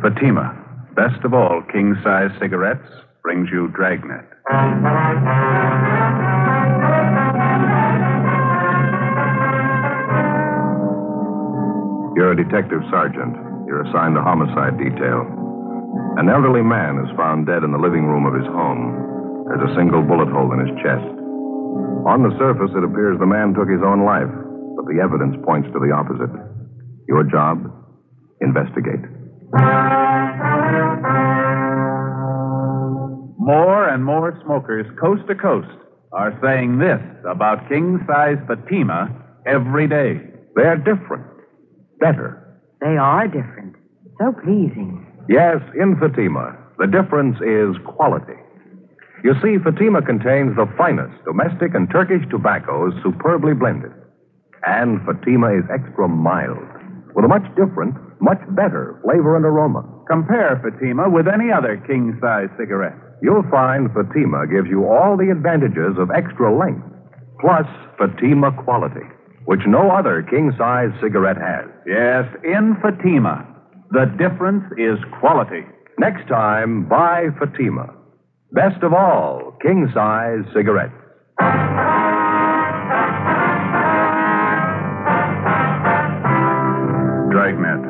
Fatima, best of all king size cigarettes, brings you Dragnet. You're a detective sergeant. You're assigned to homicide detail. An elderly man is found dead in the living room of his home. There's a single bullet hole in his chest. On the surface, it appears the man took his own life, but the evidence points to the opposite. Your job? Investigate. More and more smokers coast to coast are saying this about king size Fatima every day. They're different, better. They are different. So pleasing. Yes, in Fatima, the difference is quality. You see, Fatima contains the finest domestic and Turkish tobaccos superbly blended. And Fatima is extra mild, with a much different, much better flavor and aroma. Compare Fatima with any other king size cigarette. You'll find Fatima gives you all the advantages of extra length, plus Fatima quality, which no other king size cigarette has. Yes, in Fatima, the difference is quality. Next time, buy Fatima. Best of all, king size cigarettes. Dragnet,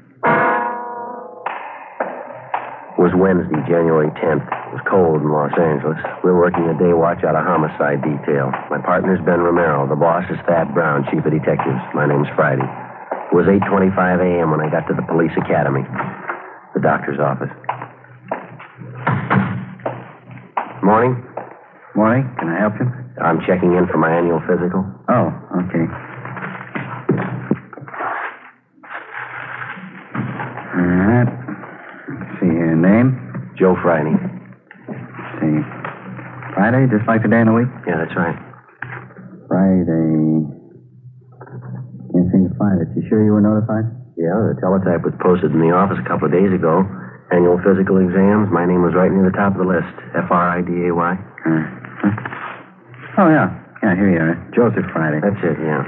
Wednesday, January 10th. It was cold in Los Angeles. We're working a day watch out of homicide detail. My partner's Ben Romero. The boss is Thad Brown, chief of detectives. My name's Friday. It was 8.25 a.m. when I got to the police academy, the doctor's office. Morning. Morning. Can I help you? I'm checking in for my annual physical. Oh, okay. All right. Let's see here. Name? Joe Friday. See. Friday, just like the day in the week? Yeah, that's right. Friday. Can't seem to find it. You sure you were notified? Yeah, the teletype was posted in the office a couple of days ago. Annual physical exams. My name was right near the top of the list. F R I D A Y. Uh, huh? Oh, yeah. Yeah, here you are. Joseph Friday. That's it, yeah.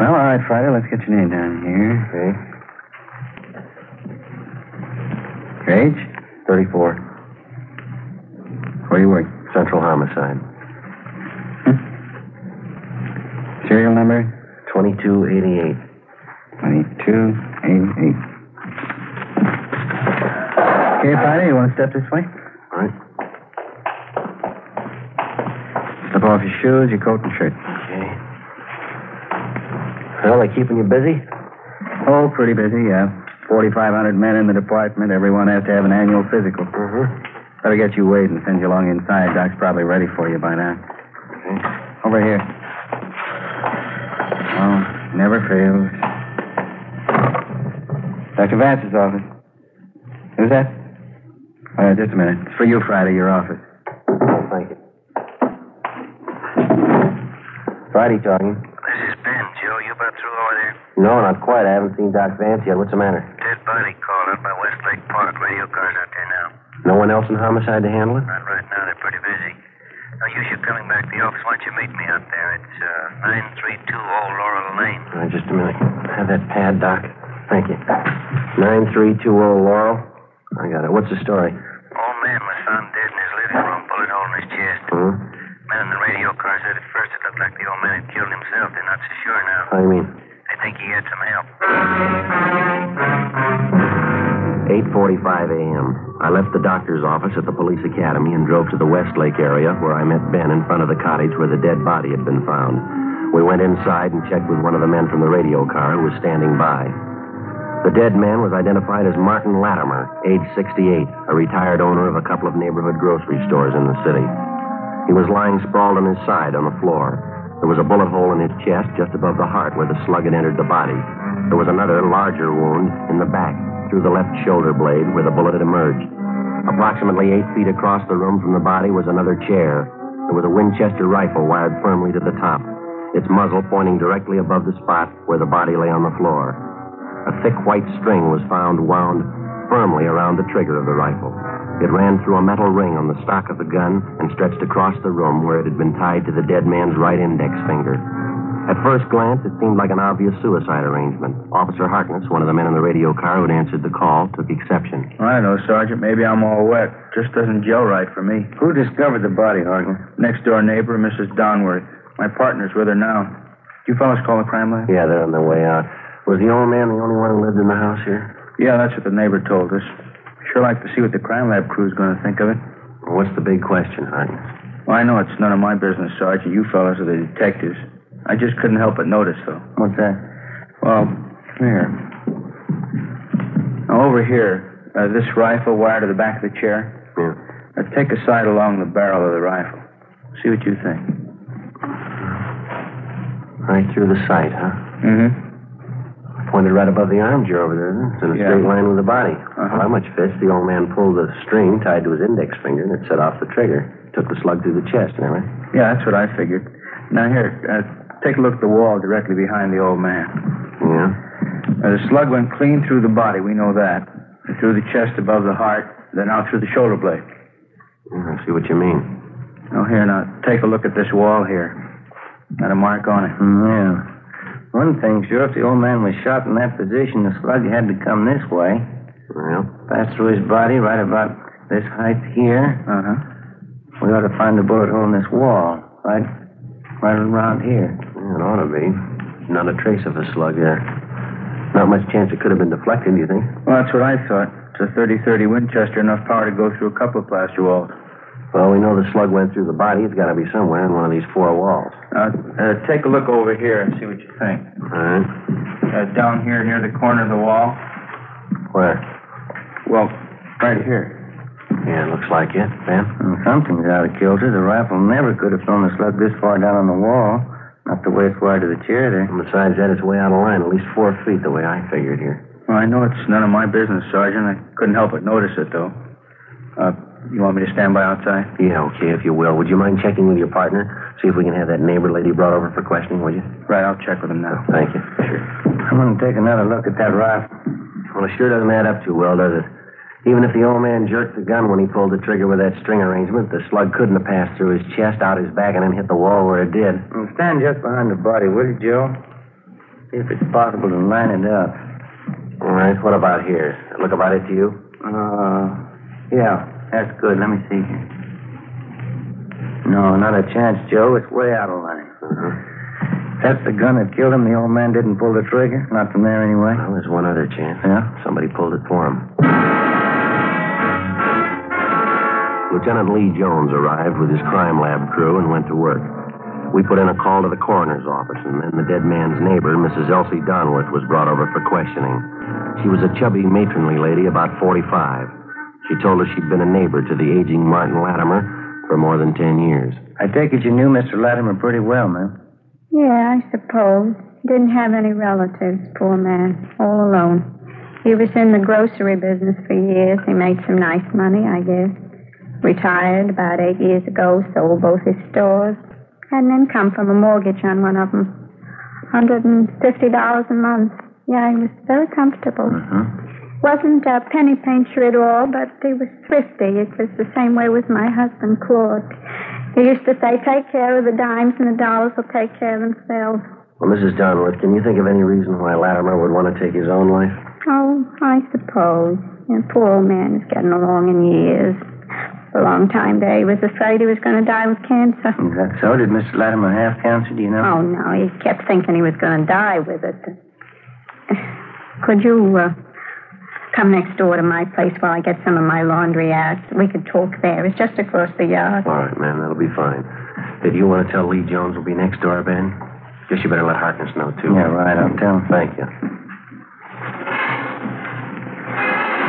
Well, all right, Friday. Let's get your name down here. Okay. Your age? 34. Where you work? Central homicide. Serial number? 2288. 2288. Okay, Friday, you want to step this way? All right. Slip off your shoes, your coat, and shirt. Okay. Well, they keeping you busy? Oh, pretty busy, yeah. 4,500 men in the department. Everyone has to have an annual physical. Mm-hmm. Better get you weighed and send you along inside. Doc's probably ready for you by now. Okay. Over here. Oh, never fails. Dr. Vance's office. Who's that? Uh, just a minute. It's for you, Friday, your office. Oh, thank you. Friday talking. This is Ben, Joe. You about through over there? No, not quite. I haven't seen Doc Vance yet. What's the matter? Body called up by Westlake Park. Radio car's out there now. No one else in homicide to handle it? Not right now. They're pretty busy. Now, you should coming back to the office. Why don't you meet me out there? It's uh, 932 Old Laurel Lane. Right, just a minute. Have that pad, Doc. Thank you. 9320 Laurel. I got it. What's the story? Old man was found dead in his living room, bullet hole in his chest. Hmm? Men in the radio car said at first it looked like the old man had killed himself. They're not so sure now. How do you mean? Think he had some help. 8.45 a.m. I left the doctor's office at the police academy and drove to the Westlake area where I met Ben in front of the cottage where the dead body had been found. We went inside and checked with one of the men from the radio car who was standing by. The dead man was identified as Martin Latimer, age 68, a retired owner of a couple of neighborhood grocery stores in the city. He was lying sprawled on his side on the floor. There was a bullet hole in his chest just above the heart where the slug had entered the body. There was another larger wound in the back through the left shoulder blade where the bullet had emerged. Approximately eight feet across the room from the body was another chair. There was a Winchester rifle wired firmly to the top. its muzzle pointing directly above the spot where the body lay on the floor. A thick white string was found wound firmly around the trigger of the rifle. It ran through a metal ring on the stock of the gun and stretched across the room where it had been tied to the dead man's right index finger. At first glance, it seemed like an obvious suicide arrangement. Officer Harkness, one of the men in the radio car who had answered the call, took exception. I don't know, Sergeant. Maybe I'm all wet. Just doesn't gel right for me. Who discovered the body, Harkness? Next door neighbor, Mrs. Donworth. My partner's with her now. You fellas call the crime lab? Yeah, they're on their way out. Was the old man the only one who lived in the house here? Yeah, that's what the neighbor told us. Sure like to see what the crime lab crew's going to think of it. What's the big question, Harkness? Well, I know it's none of my business, Sergeant. You fellas are the detectives. I just couldn't help but notice, though. What's that? Well, here. Now, over here, uh, this rifle wired to the back of the chair. Yeah. Now, take a sight along the barrel of the rifle. See what you think. Right through the sight, huh? Mm-hmm. Pointed right above the armchair over there. It's in a Yeah. straight line with the body. Uh-huh. Well, how much fits? The old man pulled the string tied to his index finger and it set off the trigger. Took the slug through the chest everything. Yeah, that's what I figured. Now, here, uh, take a look at the wall directly behind the old man. Yeah? Uh, the slug went clean through the body, we know that. Through the chest above the heart, then out through the shoulder blade. Yeah, I see what you mean. Now, here, now, take a look at this wall here. Got a mark on it. Yeah. One thing, sure, if the old man was shot in that position, the slug had to come this way, Well, pass through his body right about this height here. Uh-huh. We ought to find the bullet hole in this wall, right, right around here. yeah, it ought to be. Not a trace of a slug there. Not much chance it could have been deflected, do you think? Well, that's what I thought. It's a 30-30 Winchester, enough power to go through a couple of plaster walls. Well, we know the slug went through the body. It's got to be somewhere in one of these four walls. Now, uh, take a look over here and see what you think. All right. Uh, down here near the corner of the wall. Where? Well, right here. Yeah, it looks like it. Ben? Well, something's out of kilter. The rifle never could have thrown the slug this far down on the wall. Not the way it's wired to the chair there. And besides that, it's way out of line. At least four feet the way I figured here. Well, I know it's none of my business, Sergeant. I couldn't help but notice it, though. Uh, you want me to stand by outside? Yeah, okay, if you will. Would you mind checking with your partner? See if we can have that neighbor lady brought over for questioning, will you? Right, I'll check with him now. Thank you. Sure. I'm going to take another look at that rifle. Well, it sure doesn't add up too well, does it? Even if the old man jerked the gun when he pulled the trigger with that string arrangement, the slug couldn't have passed through his chest, out his back, and then hit the wall where it did. Well, stand just behind the body, will you, Joe? See if it's possible to line it up. All right, what about here? Look about it to you? Uh, yeah, that's good. Let me see here. No, not a chance, Joe. It's way out of line. Uh-huh. That's the gun that killed him. The old man didn't pull the trigger. Not from there, anyway. Well, there's one other chance. Yeah? Somebody pulled it for him. Lieutenant Lee Jones arrived with his crime lab crew and went to work. We put in a call to the coroner's office, and then the dead man's neighbor, Mrs. Elsie Donworth, was brought over for questioning. She was a chubby, matronly lady, about 45. She told us she'd been a neighbor to the aging Martin Latimer for more than 10 years. I take it you knew Mr. Latimer pretty well, ma'am. Yeah, I suppose. Didn't have any relatives, poor man. All alone. He was in the grocery business for years. He made some nice money, I guess. Retired about eight years ago, sold both his stores. Had an income from a mortgage on one of them. $150 a month. Yeah, he was very comfortable. Mm-hmm. Wasn't a penny painter at all, but he was thrifty. It was the same way with my husband, Claude. He used to say, take care of the dimes and the dollars will take care of themselves. Well, Mrs. Donworth, can you think of any reason why Latimer would want to take his own life? Oh, I suppose. The poor old man is getting along in years. For a long time there, he was afraid he was going to die with cancer. Is that so? Did Mr. Latimer have cancer, do you know? Oh, no, he kept thinking he was going to die with it. Could you uh, come next door to my place while I get some of my laundry out? We could talk there. It's just across the yard. All right, ma'am, that'll be fine. Did you want to tell Lee Jones we'll be next door, Ben? Guess you better let Harkness know, too. Yeah, right. I'll tell him. Thank you.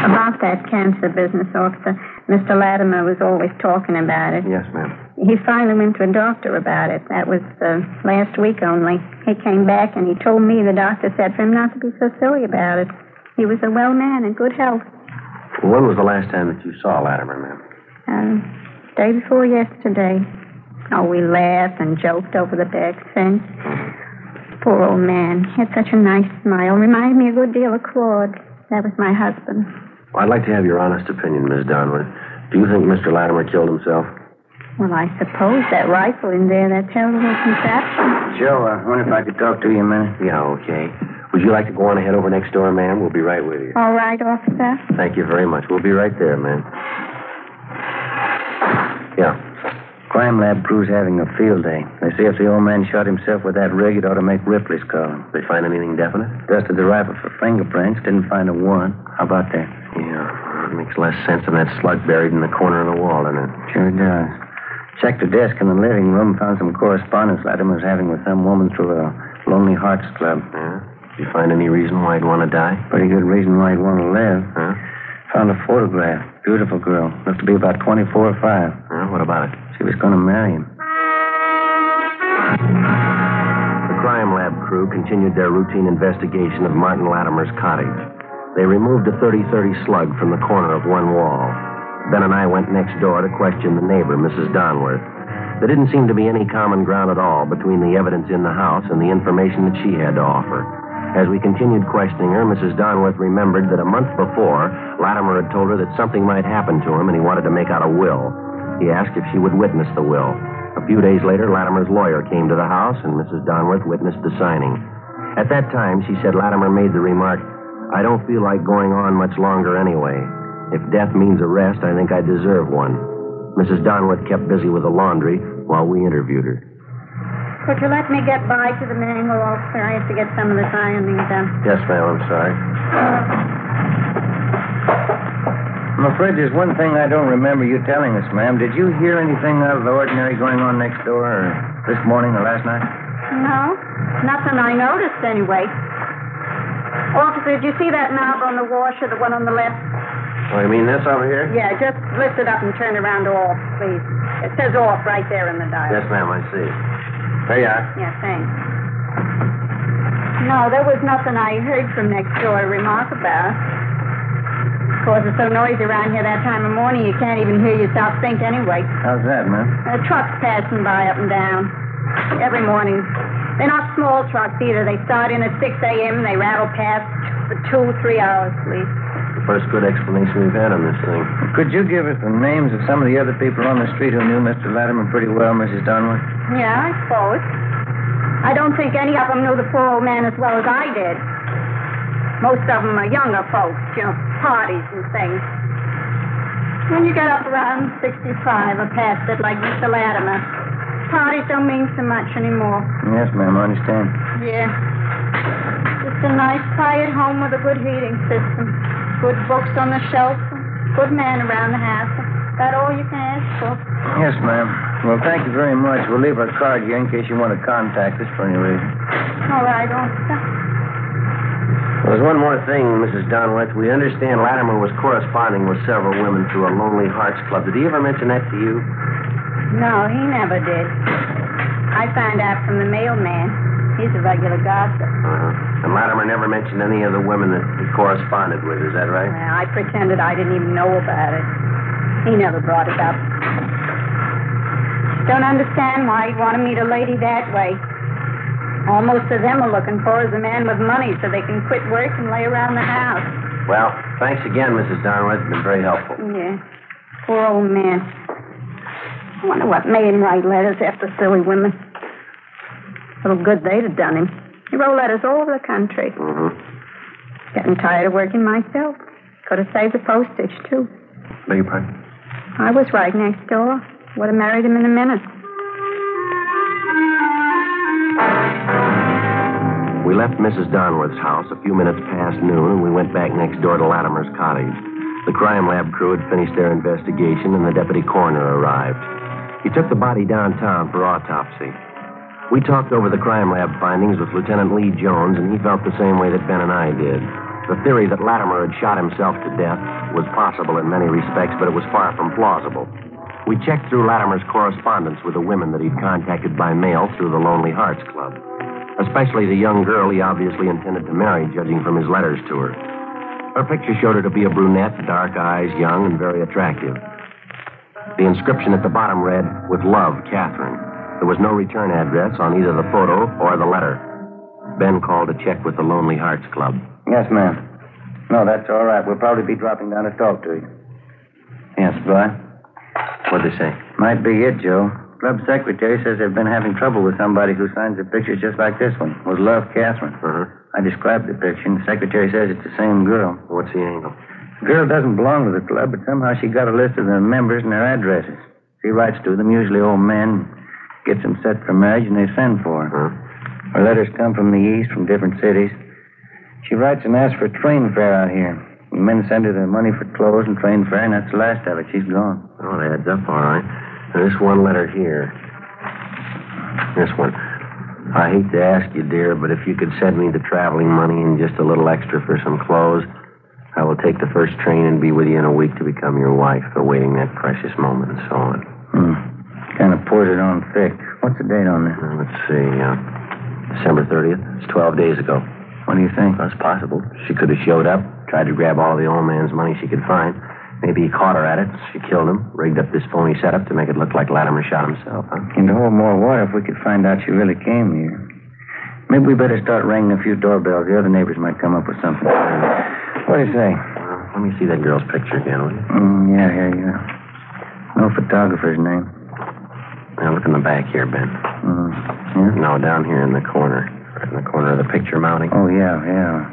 About that cancer business, officer, Mr. Latimer was always talking about it. Yes, ma'am. He finally went to a doctor about it. That was uh, last week only. He came back and he told me the doctor said for him not to be so silly about it. He was a well man in good health. When was the last time that you saw Latimer, ma'am? Uh, day before yesterday. Oh, we laughed and joked over the back fence. Poor old man. He had such a nice smile. Reminded me a good deal of Claude. That was my husband. Well, I'd like to have your honest opinion, Miss Donworth. Do you think Mr. Latimer killed himself? Well, I suppose that rifle in there, that terrible contraption. Joe, I wonder if I could talk to you a minute. Yeah, okay. Would you like to go on ahead over next door, ma'am? We'll be right with you. All right, officer. Thank you very much. We'll be right there, ma'am. Yeah. Crime lab crew's having a field day. They say if the old man shot himself with that rig, it ought to make Ripley's call him. They find anything definite? Dusted the rifle for fingerprints, didn't find a warrant. How about that? Yeah. It makes less sense than that slug buried in the corner of the wall, doesn't it? Sure does. Checked the desk in the living room, found some correspondence Latimer was having with some woman through a Lonely Hearts Club. Yeah? Did you find any reason why he'd want to die? Pretty good reason why he'd want to live. Huh? Found a photograph. Beautiful girl. Looked to be about 24 or 5. Huh? What about it? She was going to marry him. The crime lab crew continued their routine investigation of Martin Latimer's cottage. They removed a 30-30 slug from the corner of one wall. Ben and I went next door to question the neighbor, Mrs. Donworth. There didn't seem to be any common ground at all between the evidence in the house and the information that she had to offer. As we continued questioning her, Mrs. Donworth remembered that a month before, Latimer had told her that something might happen to him and he wanted to make out a will. He asked if she would witness the will. A few days later, Latimer's lawyer came to the house and Mrs. Donworth witnessed the signing. At that time, she said Latimer made the remark, I don't feel like going on much longer anyway. If death means arrest, I think I deserve one. Mrs. Donworth kept busy with the laundry while we interviewed her. Could you let me get by to the manual, officer? I have to get some of this ironing done. Yes, ma'am, I'm sorry. I'm afraid there's one thing I don't remember you telling us, ma'am. Did you hear anything out of the ordinary going on next door, or this morning or last night? No, nothing I noticed anyway. Officer, did you see that knob on the washer, the one on the left? Oh, you mean this over here? Yeah, just lift it up and turn it around to off, please. It says off right there in the dial. Yes, ma'am, I see. There you are. Yeah, thanks. No, there was nothing I heard from next door to remark about. Of course, it's so noisy around here that time of morning you can't even hear yourself think anyway. How's that, ma'am? Uh, trucks passing by up and down every morning. They're not small trucks either. They start in at 6 a.m. and they rattle past for two, three hours, at The first good explanation we've had on this thing. Could you give us the names of some of the other people on the street who knew Mr. Latimer pretty well, Mrs. Donworth? Yeah, I suppose. I don't think any of them knew the poor old man as well as I did. Most of them are younger folks, you know, parties and things. When you get up around 65 or past it, like Mr. Latimer, parties don't mean so much anymore. Yes, ma'am, I understand. Yeah. Just a nice, quiet home with a good heating system, good books on the shelf, good man around the house. That all you can ask for? Yes, ma'am. Well, thank you very much. We'll leave our card here in case you want to contact us for any reason. All right, officer. Well, there's one more thing, Mrs. Donworth. We understand Latimer was corresponding with several women through a Lonely Hearts Club. Did he ever mention that to you? No, he never did. I found out from the mailman. He's a regular gossip. Uh-huh. And Latimer never mentioned any of the women that he corresponded with. Is that right? Well, I pretended I didn't even know about it. He never brought it up. Don't understand why he'd want to meet a lady that way. All most of them are looking for is a man with money so they can quit work and lay around the house. Well, thanks again, Mrs. Donworth. It's been very helpful. Yeah. Poor old man. I wonder what made him write letters after silly women. Little good they'd have done him. He wrote letters all over the country. Mm-hmm. Getting tired of working myself. Could have saved the postage, too. Beg your pardon? I was right next door. Would have married him in a minute. We left Mrs. Donworth's house a few minutes past noon, and we went back next door to Latimer's cottage. The crime lab crew had finished their investigation, and the deputy coroner arrived. He took the body downtown for autopsy. We talked over the crime lab findings with Lieutenant Lee Jones, and he felt the same way that Ben and I did. The theory that Latimer had shot himself to death was possible in many respects, but it was far from plausible. We checked through Latimer's correspondence with the women that he'd contacted by mail through the Lonely Hearts Club, especially the young girl he obviously intended to marry, judging from his letters to her. Her picture showed her to be a brunette, dark eyes, young, and very attractive. The inscription at the bottom read, With love, Catherine. There was no return address on either the photo or the letter. Ben called to check with the Lonely Hearts Club. Yes, ma'am. No, that's all right. We'll probably be dropping down to talk to you. Yes, boy. What'd they say? Might be it, Joe. Club secretary says they've been having trouble with somebody who signs a picture just like this one. Was Love Catherine. Uh-huh. I described the picture, and the secretary says it's the same girl. What's the angle? The girl doesn't belong to the club, but somehow she got a list of the members and their addresses. She writes to them, usually old men, gets them set for marriage, and they send for her. Huh? Her letters come from the east, from different cities. She writes and asks for train fare out here. The men send her the money for clothes and train fare, and that's the last of it. She's gone. Oh, it adds up all right. And this one letter here. This one. I hate to ask you, dear, but if you could send me the traveling money and just a little extra for some clothes, I will take the first train and be with you in a week to become your wife, awaiting that precious moment and so on. Hmm. Kind of poured it on thick. What's the date on there? Now, let's see. Uh, December 30th. It's 12 days ago. What do you think? That's possible. She could have showed up, tried to grab all the old man's money she could find. Maybe he caught her at it. She killed him, rigged up this phony setup to make it look like Latimer shot himself, huh? Hold more water if we could find out she really came here. Maybe we better start ringing a few doorbells. The other neighbors might come up with something. What do you say? Well, let me see that girl's picture again, will you? Mm, yeah, here you are. No photographer's name. Now, look in the back here, Ben. Mm. Yeah? No, down here in the corner. Right in the corner of the picture mounting. Oh, yeah, yeah.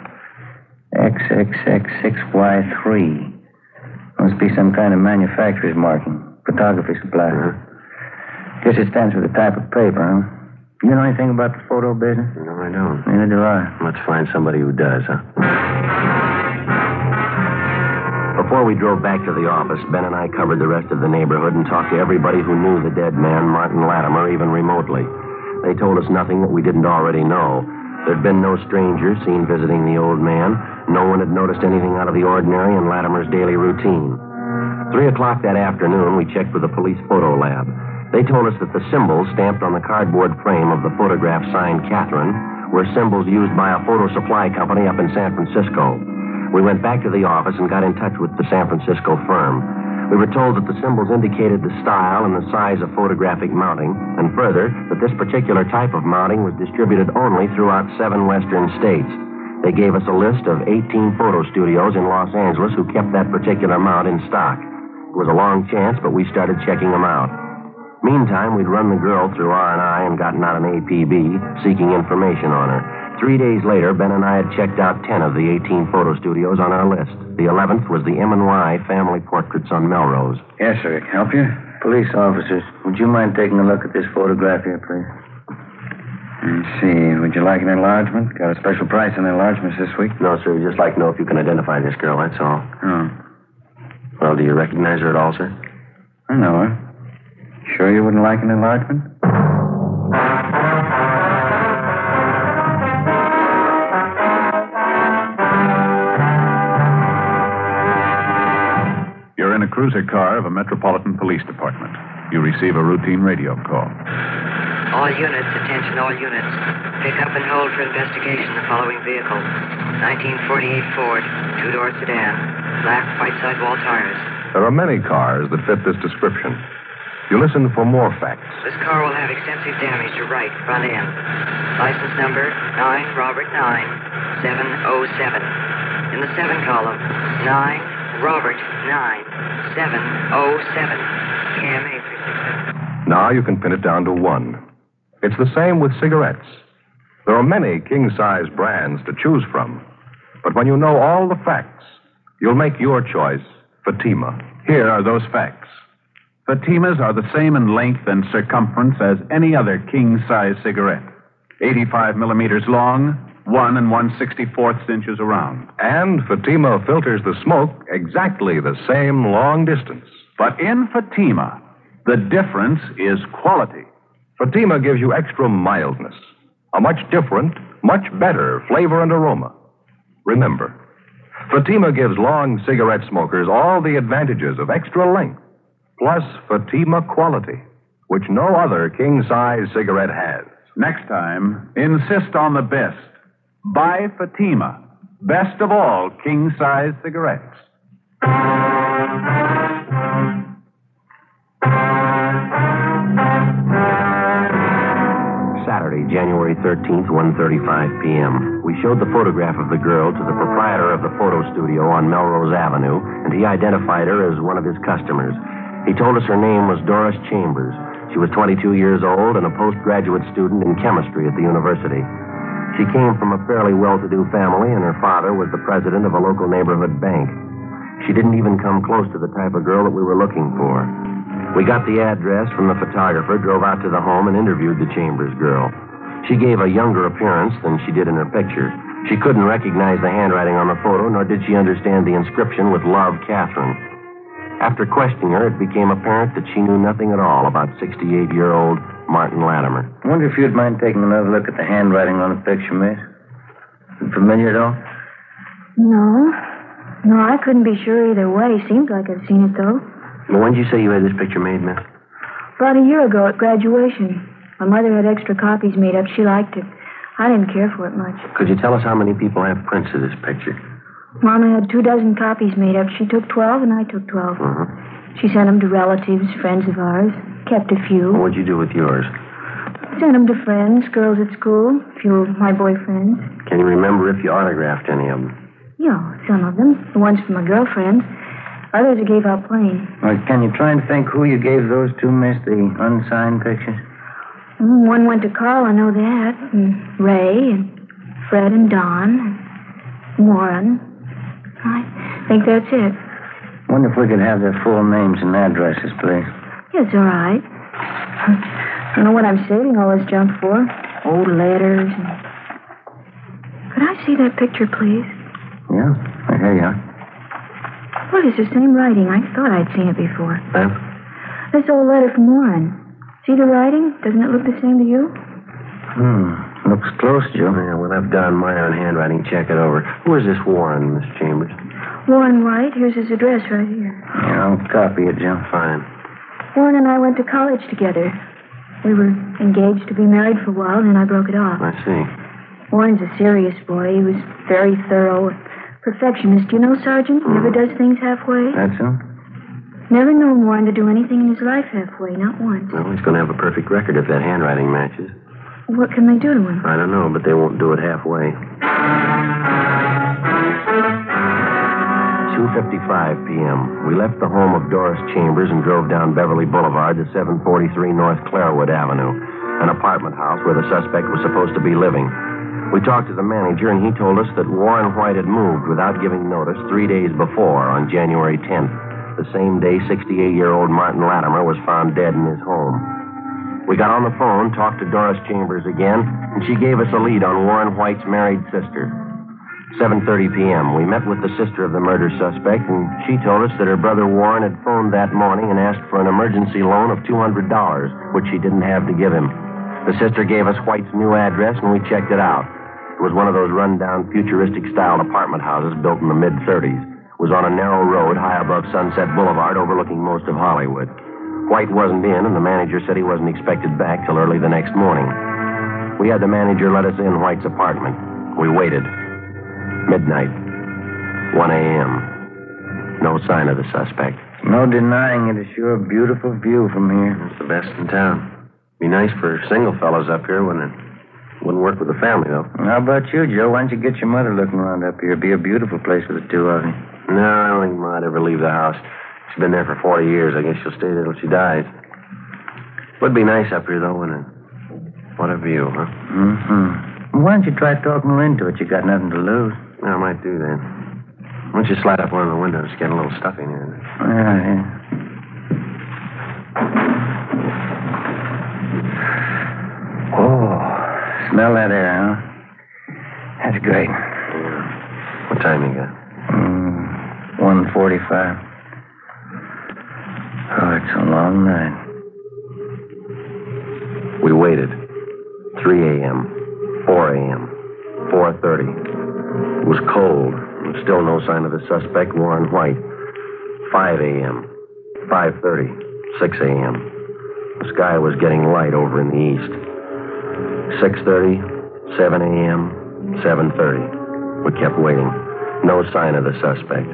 XXX6Y3. Must be some kind of manufacturer's marking. Photography supply. Uh-huh. Guess it stands for the type of paper, huh? You know anything about the photo business? No, I don't. Neither do I. Let's find somebody who does, huh? Before we drove back to the office, Ben and I covered the rest of the neighborhood and talked to everybody who knew the dead man, Martin Latimer, even remotely. They told us nothing that we didn't already know. There'd been no stranger seen visiting the old man. No one had noticed anything out of the ordinary in Latimer's daily routine. Three o'clock that afternoon, we checked with the police photo lab. They told us that the symbols stamped on the cardboard frame of the photograph signed Catherine were symbols used by a photo supply company up in San Francisco. We went back to the office and got in touch with the San Francisco firm. We were told that the symbols indicated the style and the size of photographic mounting, and further, that this particular type of mounting was distributed only throughout seven western states. They gave us a list of 18 photo studios in Los Angeles who kept that particular mount in stock. It was a long chance, but we started checking them out. Meantime, we'd run the girl through R&I and gotten out an APB, seeking information on her. Three days later, Ben and I had checked out 10 of the 18 photo studios on our list. The 11th was the M&Y Family Portraits on Melrose. Yes, sir. Can I help you? Police officers, would you mind taking a look at this photograph here, please? Let's see. Would you like an enlargement? Got a special price on enlargements this week. No, sir, we'd just like to know if you can identify this girl, that's all. Oh. Well, do you recognize her at all, sir? I know her. Sure you wouldn't like an enlargement? Cruiser car of a Metropolitan Police Department. You receive a routine radio call. All units, attention all units. Pick up and hold for investigation the following vehicle. 1948 Ford, two-door sedan, black white sidewall tires. There are many cars that fit this description. You listen for more facts. This car will have extensive damage to right front end. License number 9 Robert 9 707. In the 7 column, 9 Robert 9 707. KMA 367. Now you can pin it down to one. It's the same with cigarettes. There are many king size brands to choose from. But when you know all the facts, you'll make your choice Fatima. Here are those facts. Fatimas are the same in length and circumference as any other king size cigarette. 85 millimeters long, 1 and 1 64th inches around. And Fatima filters the smoke exactly the same long distance. But in Fatima, the difference is quality. Fatima gives you extra mildness, a much different, much better flavor and aroma. Remember, Fatima gives long cigarette smokers all the advantages of extra length, plus Fatima quality, which no other king size cigarette has. Next time, insist on the best. Buy Fatima. Best of all, king size cigarettes. Saturday, January 13th, 1.35 p.m. We showed the photograph of the girl to the proprietor of the photo studio on Melrose Avenue, and he identified her as one of his customers. He told us her name was Doris Chambers. She was 22 years old and a postgraduate student in chemistry at the university. She came from a fairly well-to-do family, and her father was the president of a local neighborhood bank. She didn't even come close to the type of girl that we were looking for. We got the address from the photographer, drove out to the home, and interviewed the Chambers girl. She gave a younger appearance than she did in her picture. She couldn't recognize the handwriting on the photo, nor did she understand the inscription with Love, Catherine. After questioning her, it became apparent that she knew nothing at all about 68 year old Martin Latimer. I wonder if you'd mind taking another look at the handwriting on the picture, miss. Familiar at all? No. No, I couldn't be sure either way. Seems like I've seen it, though. Well, when did you say you had this picture made, miss? About a year ago at graduation. My mother had extra copies made up. She liked it. I didn't care for it much. Could you tell us how many people have prints of this picture? Mama had two dozen copies made up. She took 12, and I took 12. Uh-huh. She sent them to relatives, friends of ours. Kept a few. What'd you do with yours? Sent them to friends, girls at school, a few of my boyfriends. Can you remember if you autographed any of them? Yeah, some of them. The ones for my girlfriends. Others I gave out plain. Well, can you try and think who you gave those to, miss, the unsigned pictures? Mm, One went to Carl, I know that. And Ray, and Fred, and Don, and Warren. I think that's it. Wonder if we could have their full names and addresses, please. Yes, all right. I don't know what I'm saving all this junk for. Old letters. And... Could I see that picture, please? Yeah, I hear you. What is the same writing? I thought I'd seen it before. Huh? This old letter from Warren. See the writing? Doesn't it look the same to you? Hmm. Looks close, Joe. Yeah, we'll have Don Meyer on handwriting check it over. Who is this Warren, Miss Chambers? Warren White. Here's his address right here. Yeah, I'll copy it, Joe. Fine. Warren and I went to college together. We were engaged to be married for a while, and then I broke it off. I see. Warren's a serious boy. He was very thorough. Perfectionist. You know, Sergeant? Never hmm. does things halfway. That's him? Never known Warren to do anything in his life halfway, not once. Well, he's going to have a perfect record if that handwriting matches. What can they do to him? I don't know, but they won't do it halfway. 2.55 p.m. We left the home of Doris Chambers and drove down Beverly Boulevard to 743 North Clarewood Avenue, an apartment house where the suspect was supposed to be living. We talked to the manager, and he told us that Warren White had moved without giving notice three days before, on January 10th, the same day 68-year-old Martin Latimer was found dead in his home. We got on the phone, talked to Doris Chambers again, and she gave us a lead on Warren White's married sister. 7.30 p.m. We met with the sister of the murder suspect, and she told us that her brother Warren had phoned that morning and asked for an emergency loan of $200, which she didn't have to give him. The sister gave us White's new address, and we checked it out. It was one of those rundown, futuristic-style apartment houses built in the mid-30s. It was on a narrow road high above Sunset Boulevard overlooking most of Hollywood. White wasn't in, and the manager said he wasn't expected back till early the next morning. We had the manager let us in White's apartment. We waited. Midnight. 1 a.m. No sign of the suspect. No denying it. it is sure a beautiful view from here. It's the best in town. Be nice for single fellows up here, wouldn't it? Wouldn't work with the family, though. How about you, Joe? Why don't you get your mother looking around up here? It'd be a beautiful place for the two of you. No, I don't think Ma'd ever leave the house. She's been there for 40 years. I guess she'll stay there till she dies. Would be nice up here, though, wouldn't it? What a view, huh? Mm-hmm. Why don't you try talking her into it? You got nothing to lose. I might do that. Why don't you slide up one of the windows? Get a little stuffy in here. Yeah, yeah. Oh, smell that air, huh? That's great. Yeah. What time you got? Mm, 145. Oh, it's a long night. We waited. 3 a.m., 4 a.m., 4.30. It was cold, and still no sign of the suspect, Warren White. 5 a.m., 5.30, 6 a.m. The sky was getting light over in the east. 6.30, 7 a.m., 7.30. We kept waiting. No sign of the suspect.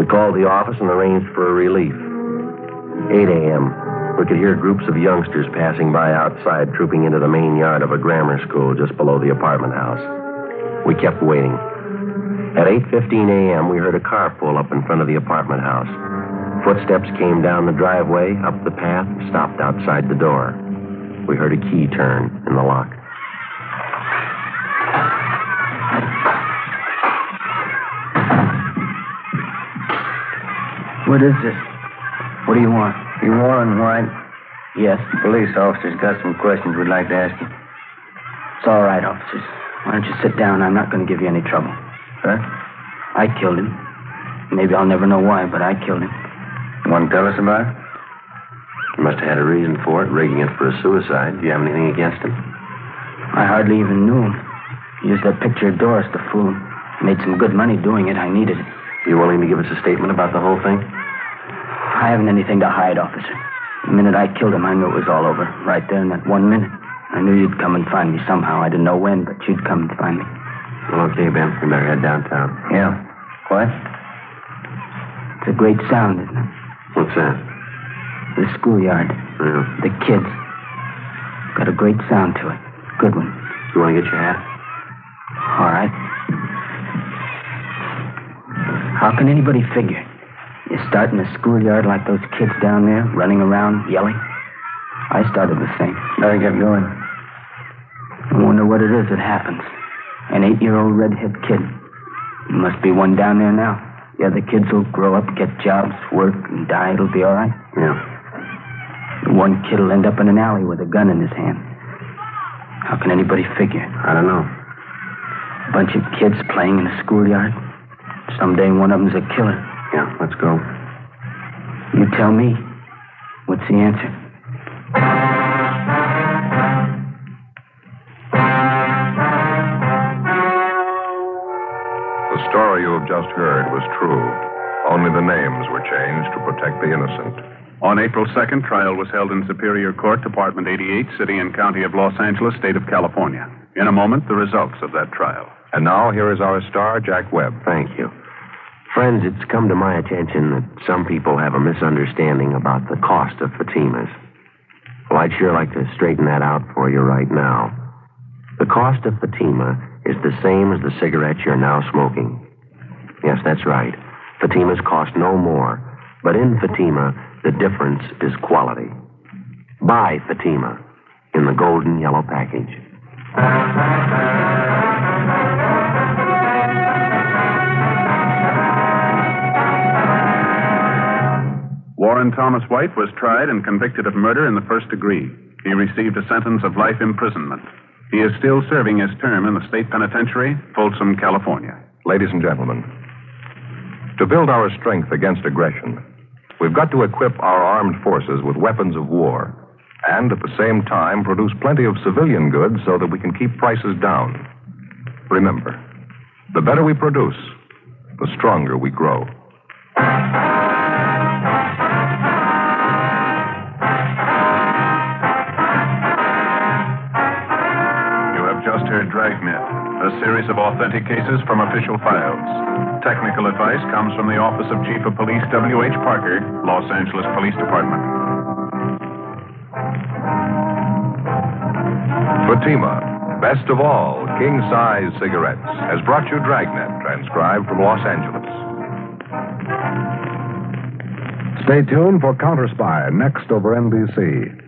We called the office and arranged for a relief. 8 a.m., We could hear groups of youngsters passing by outside, trooping into the main yard of a grammar school just below the apartment house. We kept waiting. At 8.15 a.m., we heard a car pull up in front of the apartment house. Footsteps came down the driveway, up the path, and stopped outside the door. We heard a key turn in the lock. What is this? What do you want? You Warren White? Yes. The Police officers got some questions we'd like to ask you. It's all right, officers. Why don't you sit down? I'm not going to give you any trouble. Huh? I killed him. Maybe I'll never know why, but I killed him. You want to tell us about it? You must have had a reason for it, rigging it for a suicide. Do you have anything against him? I hardly even knew him. He used that picture of Doris to fool. Made some good money doing it. I needed it. You willing to give us a statement about the whole thing? I haven't anything to hide, officer. The minute I killed him, I knew it was all over. Right there in that one minute. I knew you'd come and find me somehow. I didn't know when, but you'd come and find me. Well, okay, Ben. We better head downtown. Yeah. What? It's a great sound, isn't it? What's that? The schoolyard. Yeah. The kids. Got a great sound to it. Good one. You want to get your hat? All right. How can anybody figure? You start in the schoolyard like those kids down there, running around, yelling. I started the same. Better get going. I wonder what it is that happens. An eight-year-old redhead kid. There must be one down there now. The other kids will grow up, get jobs, work, and die. It'll be all right. Yeah. The one kid will end up in an alley with a gun in his hand. How can anybody figure? I don't know. A bunch of kids playing in a schoolyard. Someday one of them's a killer. Yeah, let's go. You tell me. What's the answer? Have just heard was true. Only the names were changed to protect the innocent. On April 2nd, trial was held in Superior Court, Department 88, City and County of Los Angeles, State of California. In a moment, the results of that trial. And now, here is our star, Jack Webb. Thank you. Friends, it's come to my attention that some people have a misunderstanding about the cost of Fatimas. Well, I'd sure like to straighten that out for you right now. The cost of Fatima is the same as the cigarettes you're now smoking. Yes, that's right. Fatimas cost no more. But in Fatima, the difference is quality. Buy Fatima in the golden yellow package. Warren Thomas White was tried and convicted of murder in the first degree. He received a sentence of life imprisonment. He is still serving his term in the state penitentiary, Folsom, California. Ladies and gentlemen, to build our strength against aggression, we've got to equip our armed forces with weapons of war and at the same time produce plenty of civilian goods so that we can keep prices down. Remember, the better we produce, the stronger we grow. A series of authentic cases from official files. Technical advice comes from the Office of Chief of Police W.H. Parker, Los Angeles Police Department. Fatima, best of all, king size cigarettes, has brought you Dragnet, transcribed from Los Angeles. Stay tuned for Counter Spy next over NBC.